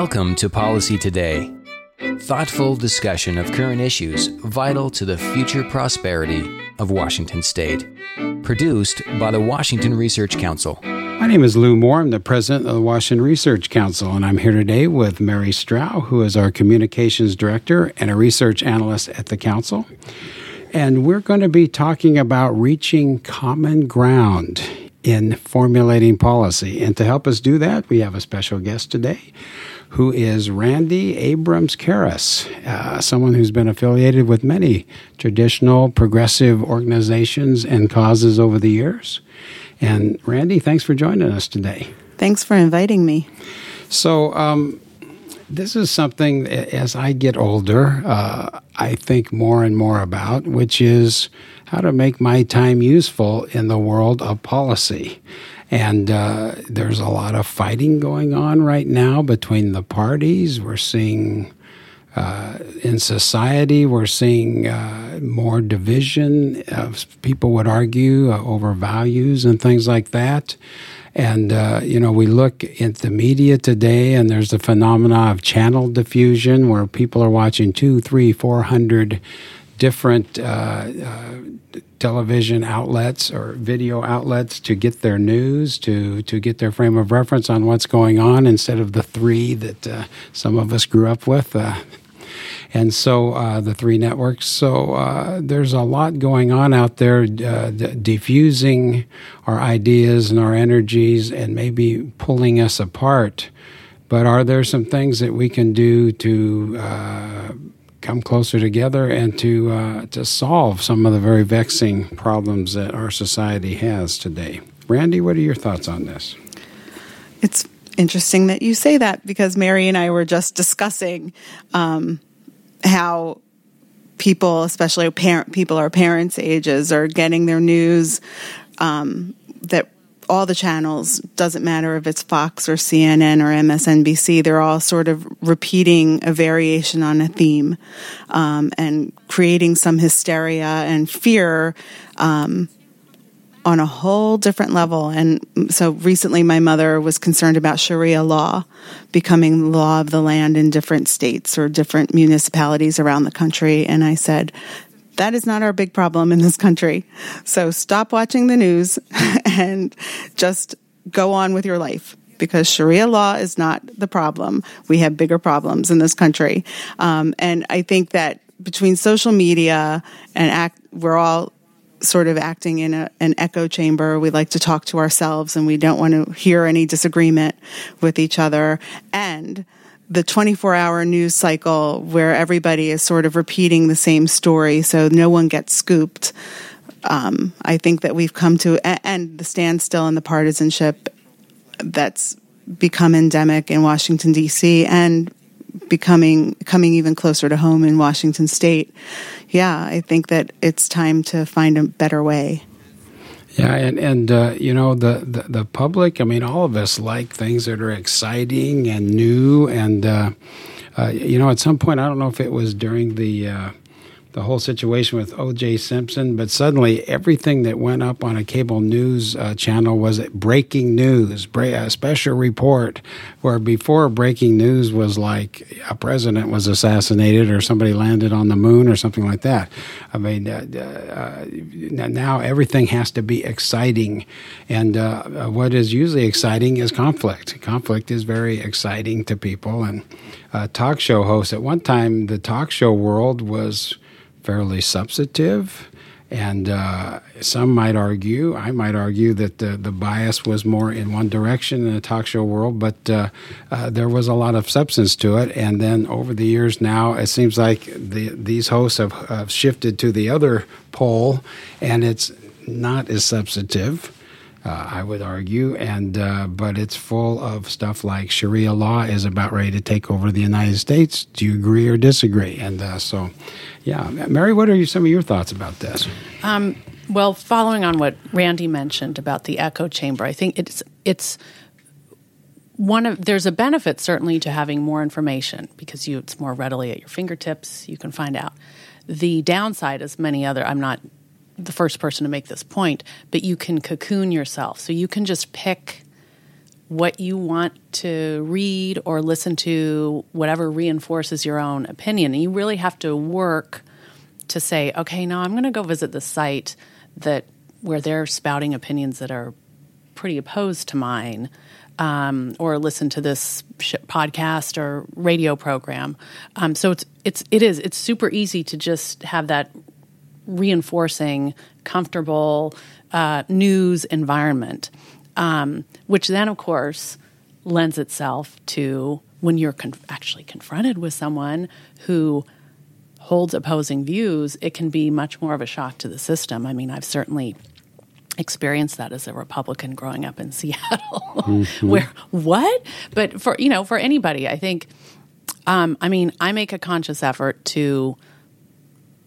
Welcome to Policy Today. Thoughtful discussion of current issues vital to the future prosperity of Washington State. Produced by the Washington Research Council. My name is Lew Moore. I'm the president of the Washington Research Council, and I'm here today with Mary Strau, who is our communications director and a research analyst at the council. And we're going to be talking about reaching common ground in formulating policy. And to help us do that, we have a special guest today who is Randi Abrams-Caras, uh, someone who's been affiliated with many traditional progressive organizations and causes over the years. And Randi, thanks for joining us today. Thanks for inviting me. So, um, this is something as I get older, uh, I think more and more about, which is how to make my time useful in the world of policy. And uh, there's a lot of fighting going on right now between the parties. We're seeing uh, in society, we're seeing uh, more division. people would argue uh, over values and things like that. And, uh, you know, we look at the media today, and there's the phenomena of channel diffusion where people are watching two, three, four hundred different uh, uh, television outlets or video outlets to get their news, to to get their frame of reference on what's going on, instead of the three that uh, some of us grew up with. Uh, and so uh, the three networks. So uh, there's a lot going on out there, d- diffusing our ideas and our energies, and maybe pulling us apart. But are there some things that we can do to come closer together and to uh, to solve some of the very vexing problems that our society has today? Randi, what are your thoughts on this? It's interesting that you say that because Mary and I were just discussing um, how people, especially parent people our parents' ages, are getting their news um, that all the channels doesn't matter if it's Fox or CNN or MSNBC. They're all sort of repeating a variation on a theme um, and creating some hysteria and fear um, on a whole different level. And so recently, my mother was concerned about Sharia law becoming law of the land in different states or different municipalities around the country. And I said, that is not our big problem in this country. So stop watching the news and just go on with your life because Sharia law is not the problem. We have bigger problems in this country. Um, and I think that between social media and act, we're all sort of acting in a, an echo chamber. We like to talk to ourselves and we don't want to hear any disagreement with each other. And the 24 hour news cycle where everybody is sort of repeating the same story so no one gets scooped. Um, I think that we've come to, and the standstill and the partisanship that's become endemic in Washington, D.C. and becoming coming even closer to home in Washington State. Yeah, I think that it's time to find a better way. Yeah, and and uh, you know the, the, the public. I mean, all of us like things that are exciting and new, and uh, uh, you know, at some point, I don't know if it was during the uh, the whole situation with O.J. Simpson, but suddenly everything that went up on a cable news uh, channel was breaking news, a special report, where before breaking news was like a president was assassinated or somebody landed on the moon or something like that. I mean, uh, uh, now everything has to be exciting, and uh, what is usually exciting is conflict. Conflict is very exciting to people, and uh, talk show hosts. At one time, the talk show world was fairly substantive. And uh, some might argue, I might argue that the, the bias was more in one direction in the talk show world, but uh, uh, there was a lot of substance to it. And then over the years now, it seems like the, these hosts have, have shifted to the other pole, and it's not as substantive uh, I would argue. And uh, but it's full of stuff like Sharia law is about ready to take over the United States. Do you agree or disagree? And uh, so, yeah, Mary, what are some of your thoughts about this? Um, well, following on what Randi mentioned about the echo chamber, I think it's it's one of there's a benefit certainly to having more information because you it's more readily at your fingertips. You can find out. The downside is many other. I'm not the first person to make this point, but you can cocoon yourself. So you can just pick what you want to read or listen to, whatever reinforces your own opinion. And you really have to work to say, okay, now I'm going to go visit the site that where they're spouting opinions that are pretty opposed to mine, um, or listen to this podcast or radio program. Um, so it's it's it is it's super easy to just have that reinforcing, comfortable uh, news environment, um, which then of course lends itself to when you're con- actually confronted with someone who holds opposing views, it can be much more of a shock to the system. I mean, I've certainly experienced that as a Republican growing up in Seattle, mm-hmm. where what? But for you know, for anybody, I think. Um, I mean, I make a conscious effort to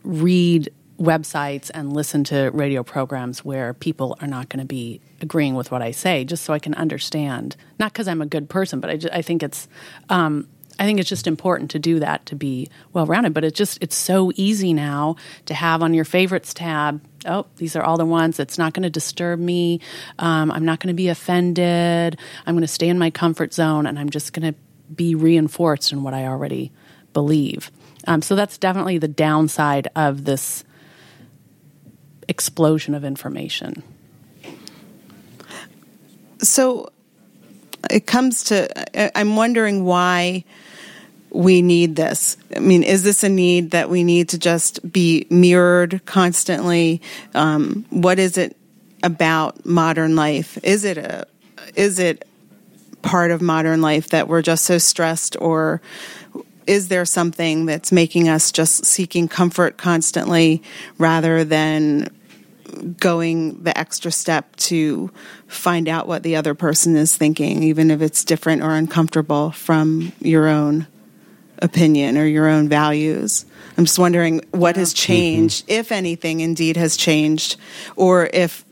read websites and listen to radio programs where people are not going to be agreeing with what I say, just so I can understand. Not because I'm a good person, but I, just, I think it's um, I think it's just important to do that to be well rounded. But it's just it's so easy now to have on your favorites tab. Oh, these are all the ones. It's not going to disturb me. Um, I'm not going to be offended. I'm going to stay in my comfort zone, and I'm just going to be reinforced in what I already believe. Um, so that's definitely the downside of this explosion of information. So it comes to, I'm wondering why we need this? I mean, is this a need that we need to just be mirrored constantly? Um, what is it about modern life? Is it a is it part of modern life that we're just so stressed, or is there something that's making us just seeking comfort constantly rather than going the extra step to find out what the other person is thinking, even if it's different or uncomfortable from your own? opinion or your own values. I'm just wondering what has changed, mm-hmm. if anything indeed has changed, or if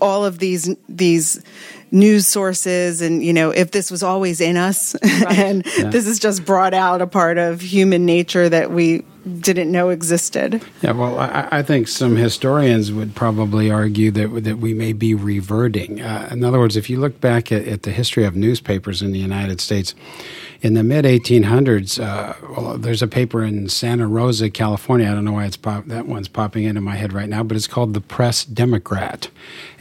all of these these news sources and you know if this was always in us right. and yeah. this is just brought out a part of human nature that we didn't know existed. Yeah, well, I, I, think some historians would probably argue that that we may be reverting. Uh, in other words, if you look back at, at, the history of newspapers in the United States, in the mid 1800s, uh, well, there's a paper in Santa Rosa, California. I don't know why it's pop, that one's popping into my head right now, but it's called the Press Democrat,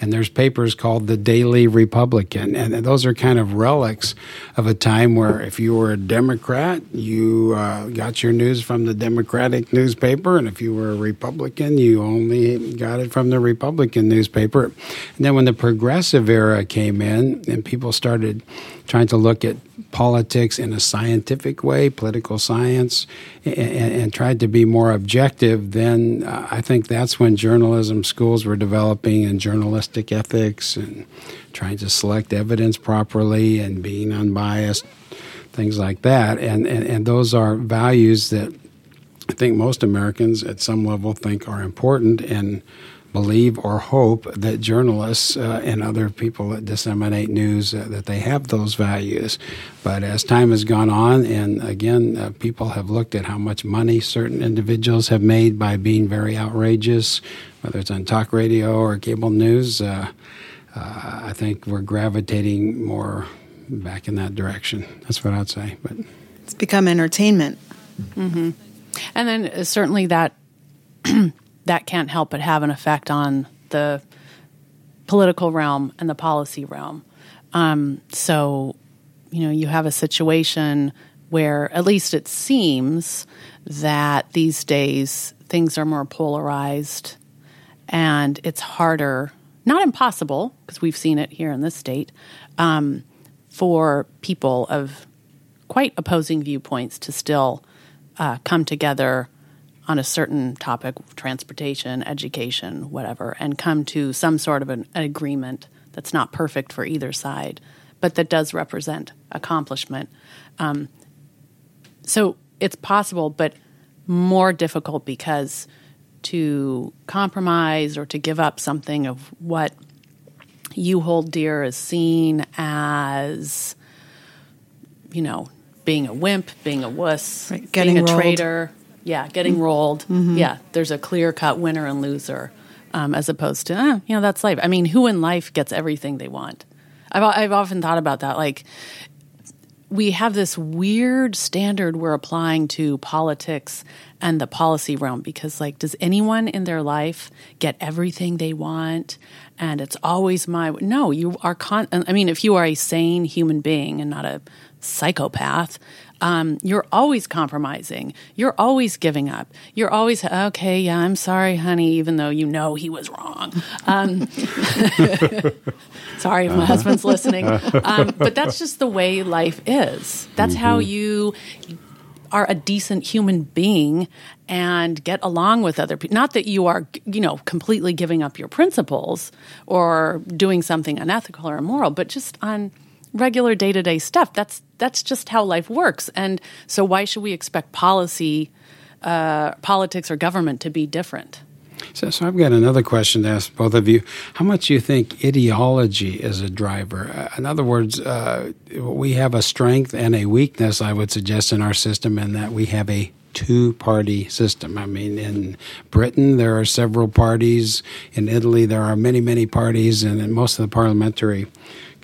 and there's papers called the Daily Republican, and those are kind of relics of a time where if you were a Democrat, you uh, got your news from the Democratic newspaper, and if you were a Republican, you only got it from the Republican newspaper. And then when the progressive era came in and people started trying to look at politics in a scientific way, political science, and, and tried to be more objective, then uh, I think that's when journalism schools were developing and journalistic ethics and trying to select evidence properly and being unbiased, things like that. And, and, and those are values that I think most Americans at some level think are important and believe or hope that journalists uh, and other people that disseminate news uh, that they have those values. But as time has gone on and again uh, people have looked at how much money certain individuals have made by being very outrageous whether it's on talk radio or cable news uh, uh, I think we're gravitating more back in that direction. That's what I'd say but it's become entertainment. Mm-hmm. And then uh, certainly that that can't help but have an effect on the political realm and the policy realm. Um, so, you know, you have a situation where at least it seems that these days things are more polarized and it's harder, not impossible, because we've seen it here in this state, um, for people of quite opposing viewpoints to still uh, come together on a certain topic transportation, education, whatever and come to some sort of an, an agreement that's not perfect for either side, but that does represent accomplishment. Um, so it's possible, but more difficult because to compromise or to give up something of what you hold dear is seen as, you know, being a wimp, being a wuss, right. getting being a rolled. traitor. Yeah, getting mm-hmm. rolled. Mm-hmm. Yeah, there's a clear cut winner and loser, um, as opposed to, eh, you know, that's life. I mean, who in life gets everything they want? I've I've often thought about that. Like we have this weird standard we're applying to politics and the policy realm because like does anyone in their life get everything they want and it's always my no you are con i mean if you are a sane human being and not a psychopath um, you're always compromising. You're always giving up. You're always, okay, yeah, I'm sorry, honey, even though you know he was wrong. Um, sorry if my husband's listening. Um, but that's just the way life is. That's mm-hmm. how you are a decent human being and get along with other people. Not that you are, you know, completely giving up your principles or doing something unethical or immoral, but just on regular day to day stuff. That's that's just how life works. And so, why should we expect policy, uh, politics, or government to be different? So, so, I've got another question to ask both of you. How much do you think ideology is a driver? Uh, in other words, uh, we have a strength and a weakness, I would suggest, in our system, in that we have a two party system. I mean, in Britain, there are several parties. In Italy, there are many, many parties. And in most of the parliamentary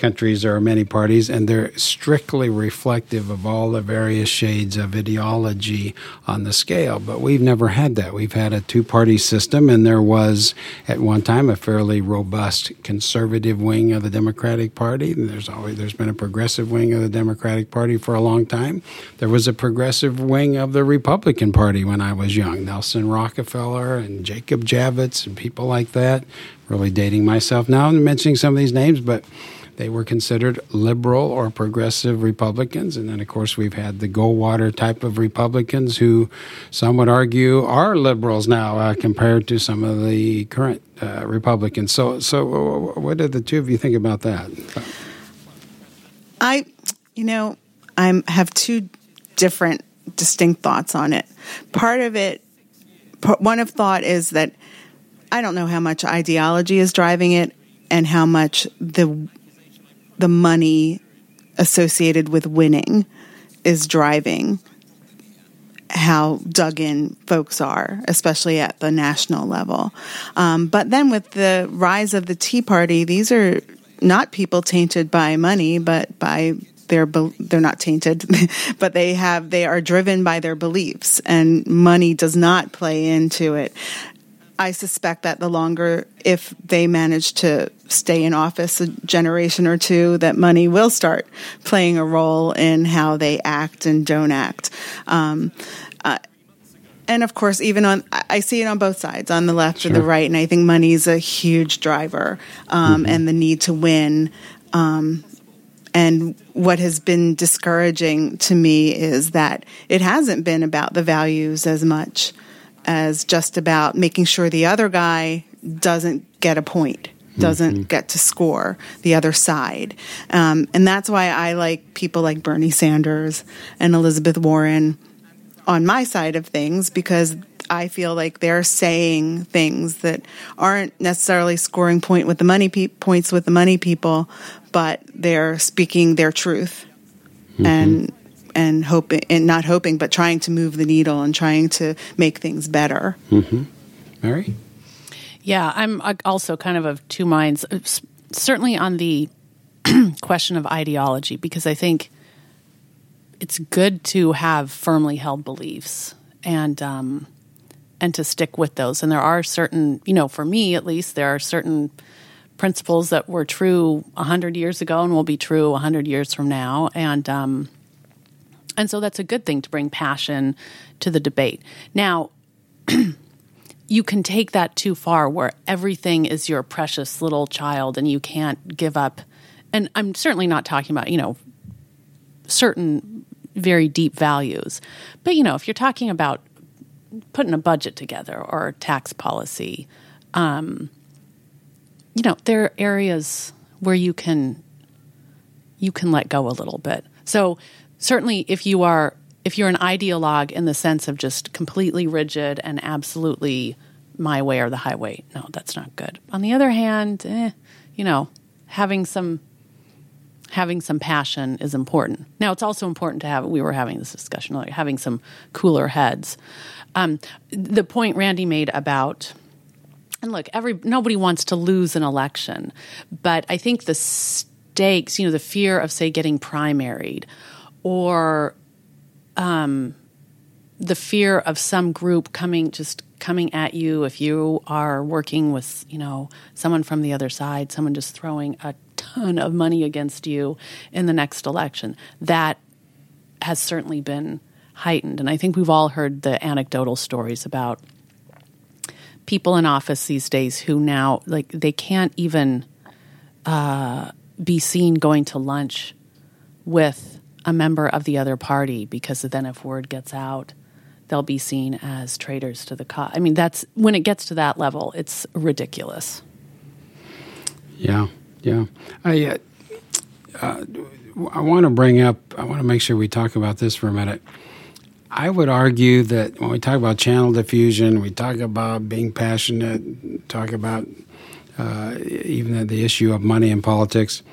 countries, there are many parties, and they're strictly reflective of all the various shades of ideology on the scale. But we've never had that. We've had a two party system, and there was at one time a fairly robust conservative wing of the Democratic Party. And there's always there's been a progressive wing of the Democratic Party for a long time. There was a progressive wing of the Republican Party when I was young. Nelson Rockefeller and Jacob Javits and people like that. Really dating myself now and mentioning some of these names, but they were considered liberal or progressive Republicans. And then, of course, we've had the Goldwater type of Republicans who some would argue are liberals now uh, compared to some of the current uh, Republicans. So, so what did the two of you think about that? I, you know, I have two different distinct thoughts on it. Part of it, one of thought is that I don't know how much ideology is driving it and how much the the money associated with winning is driving how dug in folks are, especially at the national level. Um, but then with the rise of the Tea Party, these are not people tainted by money, but by their they're not tainted, but they have they are driven by their beliefs, and money does not play into it. I suspect that the longer, if they manage to stay in office a generation or two, that money will start playing a role in how they act and don't act. Um, uh, and of course, even on, I see it on both sides, on the left sure. or the right, and I think money is a huge driver, um, mm-hmm. and the need to win. Um, and what has been discouraging to me is that it hasn't been about the values as much as just about making sure the other guy doesn't get a point doesn't mm-hmm. get to score the other side. Um, and that's why I like people like Bernie Sanders and Elizabeth Warren on my side of things because I feel like they're saying things that aren't necessarily scoring point with the money pe- points with the money people, but they're speaking their truth. Mm-hmm. And and hoping and not hoping, but trying to move the needle and trying to make things better. Mm-hmm. Mary, yeah, I'm also kind of of two minds. Uh, certainly on the question of ideology, because I think it's good to have firmly held beliefs and um, and to stick with those. And there are certain, you know, for me at least, there are certain principles that were true hundred years ago and will be true hundred years from now, and um, and so that's a good thing to bring passion to the debate. Now, you can take that too far where everything is your precious little child and you can't give up. And I'm certainly not talking about, you know, certain very deep values. But, you know, if you're talking about putting a budget together or tax policy, um, you know, there are areas where you can you can let go a little bit. So certainly if you are if you're an ideologue in the sense of just completely rigid and absolutely my way or the highway, no, that's not good. On the other hand, eh, you know, having some having some passion is important. Now, it's also important to have. We were having this discussion, like having some cooler heads. Um, the point Randi made about and look, every nobody wants to lose an election, but I think the stakes, you know, the fear of, say, getting primaried or um, the fear of some group coming, just coming at you if you are working with, you know, someone from the other side, someone just throwing a ton of money against you in the next election. That has certainly been heightened. And I think we've all heard the anecdotal stories about people in office these days who now, like, they can't even uh, be seen going to lunch with a member of the other party because then if word gets out, they'll be seen as traitors to the cause. I mean, that's when it gets to that level, it's ridiculous. Yeah, yeah. I, uh, uh, I want to bring up, I want to make sure we talk about this for a minute. I would argue that when we talk about channel diffusion, we talk about being passionate, talk about uh, even the issue of money in politics.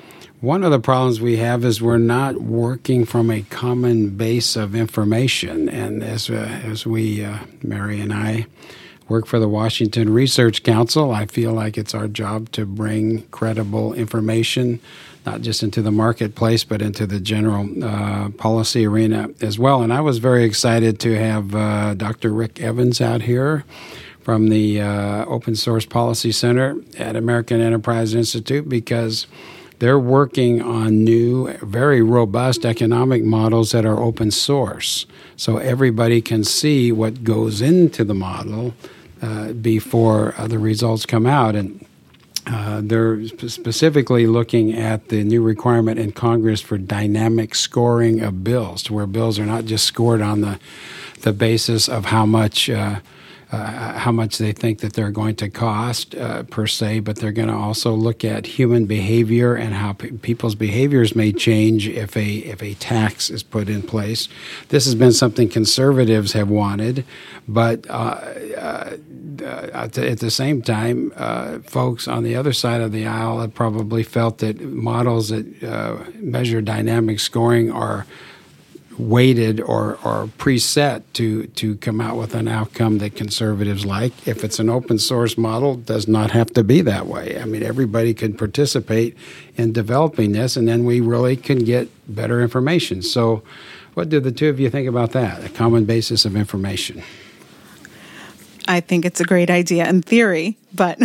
One of the problems we have is we're not working from a common base of information. And as, uh, as we, uh, Mary and I, work for the Washington Research Council, I feel like it's our job to bring credible information not just into the marketplace, but into the general uh, policy arena as well. And I was very excited to have uh, Dr. Rick Evans out here from the uh, Open Source Policy Center at American Enterprise Institute because they're working on new, very robust economic models that are open source. So everybody can see what goes into the model uh, before uh, the results come out. And uh, they're specifically looking at the new requirement in Congress for dynamic scoring of bills, to where bills are not just scored on the the basis of how much. Uh, uh, how much they think that they're going to cost uh, per se, but they're going to also look at human behavior and how pe- people's behaviors may change if a if a tax is put in place. This has been something conservatives have wanted, but uh, uh uh, at, the, at, the, same time, uh, folks on the other side of the aisle have probably felt that models that uh, measure dynamic scoring are weighted or, or preset to, to come out with an outcome that conservatives like. If it's an open source model, does not have to be that way. I mean, everybody can participate in developing this, and then we really can get better information. So, what do the two of you think about that? A common basis of information. I think it's a great idea in theory, but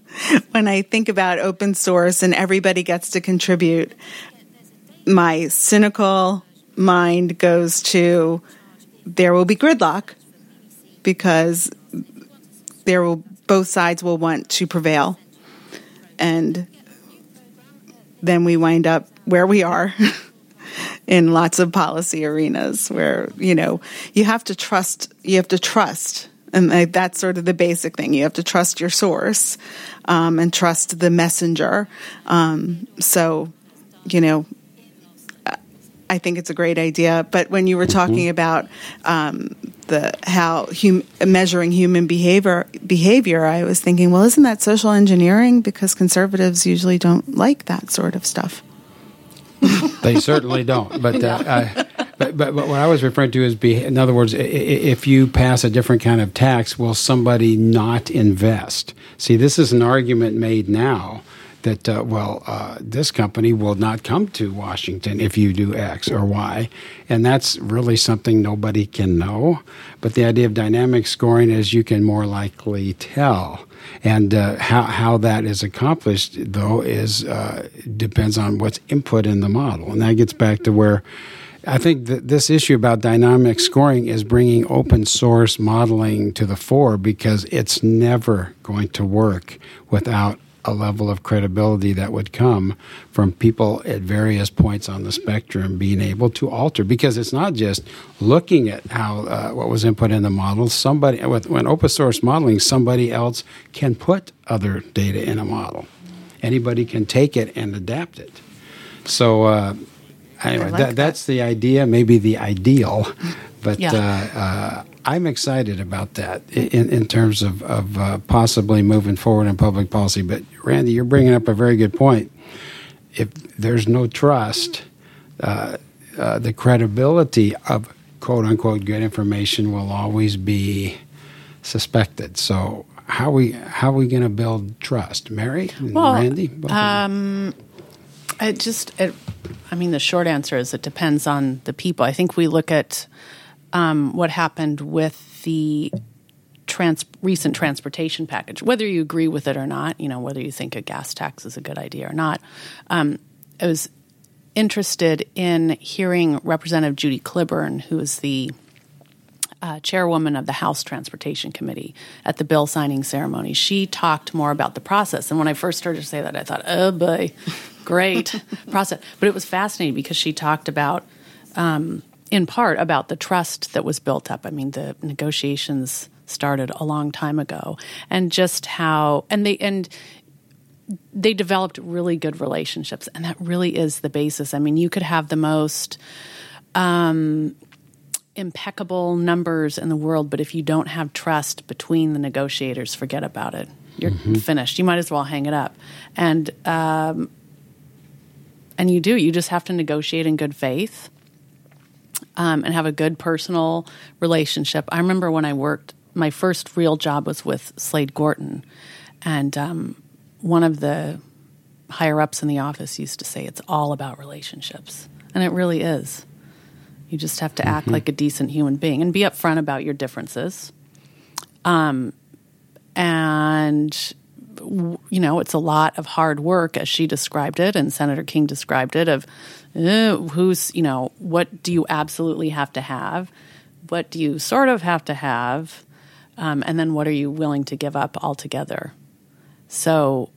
when I think about open source and everybody gets to contribute, my cynical mind goes to there will be gridlock because there will both sides will want to prevail and then we wind up where we are in lots of policy arenas where you know you have to trust you have to trust and that's sort of the basic thing. You have to trust your source um, and trust the messenger. Um, so, you know, I think it's a great idea. But when you were mm-hmm. talking mm-hmm. about um, the how hum, measuring human behavior behavior, I was thinking, well, isn't that social engineering? Because conservatives usually don't like that sort of stuff. they certainly don't. But uh, I, but, but, but, what I was referring to is, be, in other words, if you pass a different kind of tax, will somebody not invest? See, this is an argument made now that, uh, well, uh, this company will not come to Washington if you do X or Y. And that's really something nobody can know. But the idea of dynamic scoring is you can more likely tell. And uh, how, how that is accomplished, though, is uh, depends on what's input in the model. And that gets back to where I think that this issue about dynamic scoring is bringing open source modeling to the fore because it's never going to work without a level of credibility that would come from people at various points on the spectrum being able to alter. Because it's not just looking at how uh, what was input in the model. Somebody with when open source modeling somebody else can put other data in a model. Anybody can take it and adapt it. So uh, anyway, like that, that's the idea, maybe the ideal, but yeah. uh, uh, I'm excited about that in, in terms of, of uh, possibly moving forward in public policy. But Randi, you're bringing up a very good point. If there's no trust, uh, uh, the credibility of quote unquote good information will always be suspected. So how we how are we going to build trust, Mary well, Randi? Um, It just, it, I mean, the short answer is it depends on the people. I think we look at um, what happened with the trans- recent transportation package, whether you agree with it or not, you know, whether you think a gas tax is a good idea or not. Um, I was interested in hearing Representative Judy Clibborn, who is the uh, chairwoman of the House Transportation Committee at the bill signing ceremony. She talked more about the process. And when I first started to say that, I thought, oh boy, great process. But it was fascinating because she talked about, um, in part, about the trust that was built up. I mean, the negotiations started a long time ago, and just how, and they, and, they developed really good relationships, and that really is the basis. I mean, you could have the most um, impeccable numbers in the world, but if you don't have trust between the negotiators, forget about it. You're mm-hmm. finished. You might as well hang it up. And um, and you do. You just have to negotiate in good faith um, and have a good personal relationship. I remember when I worked. My first real job was with Slade Gorton, and um, one of the higher ups in the office used to say, "It's all about relationships," and it really is. You just have to act mm-hmm. like a decent human being and be upfront about your differences. Um, and you know, it's a lot of hard work, as she described it, and Senator King described it. Of uh, who's, you know, what do you absolutely have to have? What do you sort of have to have? Um, and then what are you willing to give up altogether? So,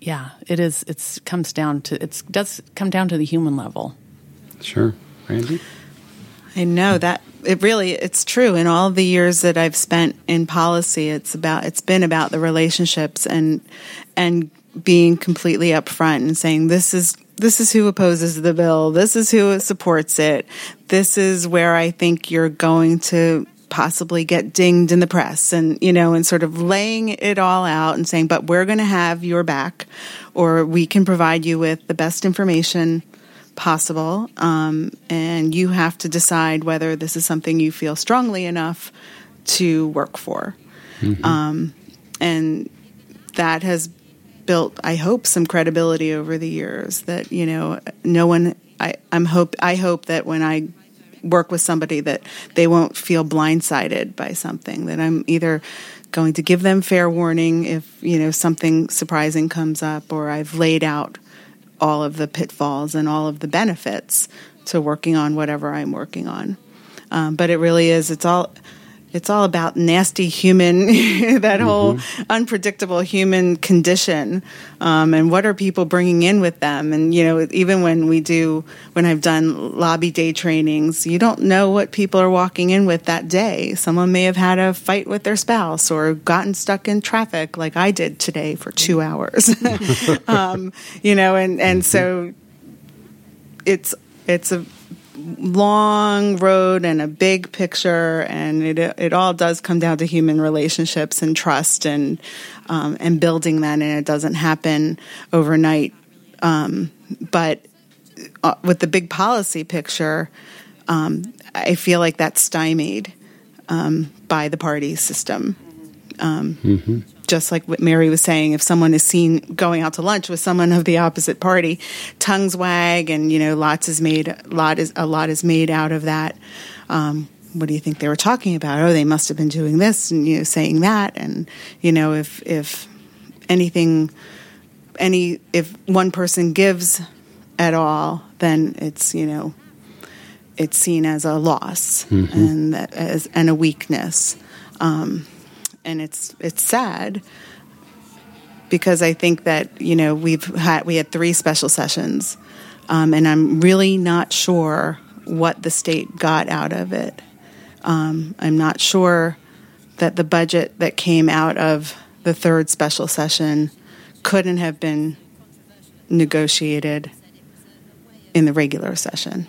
yeah, it is. It comes down to it does come down to the human level. Sure. Randi? I know that it really it's true in all the years that I've spent in policy it's about it's been about the relationships and and being completely upfront and saying this is this is who opposes the bill this is who supports it this is where I think you're going to possibly get dinged in the press and you know and sort of laying it all out and saying but we're going to have your back or we can provide you with the best information possible. Um, and you have to decide whether this is something you feel strongly enough to work for. Mm-hmm. Um, and that has built, I hope, some credibility over the years that, you know, no one, I, I'm hope, I hope that when I work with somebody that they won't feel blindsided by something that I'm either going to give them fair warning if you know something surprising comes up or I've laid out all of the pitfalls and all of the benefits to working on whatever I'm working on. Um, but it really is. It's all. It's all about nasty human, that mm-hmm. whole unpredictable human condition, um, and what are people bringing in with them? And you know, even when we do, when I've done lobby day trainings, you don't know what people are walking in with that day. Someone may have had a fight with their spouse or gotten stuck in traffic, like I did today for two hours. um, you know, and and so it's it's a long road and a big picture, and it it all does come down to human relationships and trust and um, and building that, and it doesn't happen overnight. Um, but uh, with the big policy picture, um, I feel like that's stymied um, by the party system. Um, mm-hmm just like what Mary was saying, if someone is seen going out to lunch with someone of the opposite party, tongues wag, and you know, lots is made. Lot is a lot is made out of that. Um, what do you think they were talking about? Oh, they must have been doing this and you know, saying that, and you know, if if anything, any if one person gives at all, then it's you know, it's seen as a loss mm-hmm. and that as and a weakness. Um, and it's it's sad because I think that you know we've had we had three special sessions, um, and I'm really not sure what the state got out of it. Um, I'm not sure that the budget that came out of the third special session couldn't have been negotiated in the regular session.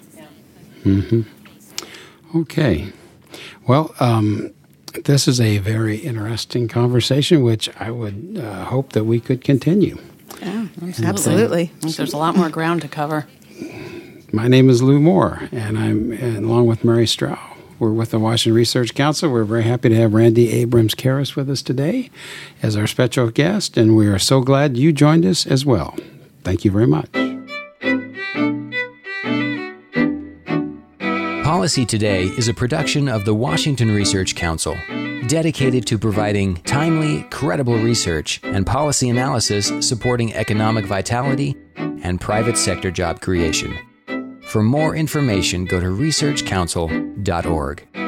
Mm-hmm. Okay. Well, um, this is a very interesting conversation, which I would uh, hope that we could continue. Yeah, absolutely. There's a lot more ground to cover. My name is Lew Moore, and I'm and along with Mary Strau. We're with the Washington Research Council. We're very happy to have Randi Abrams-Caras with us today as our special guest, and we are so glad you joined us as well. Thank you very much. Policy Today is a production of the Washington Research Council, dedicated to providing timely, credible research and policy analysis supporting economic vitality and private sector job creation. For more information, go to researchcouncil.org.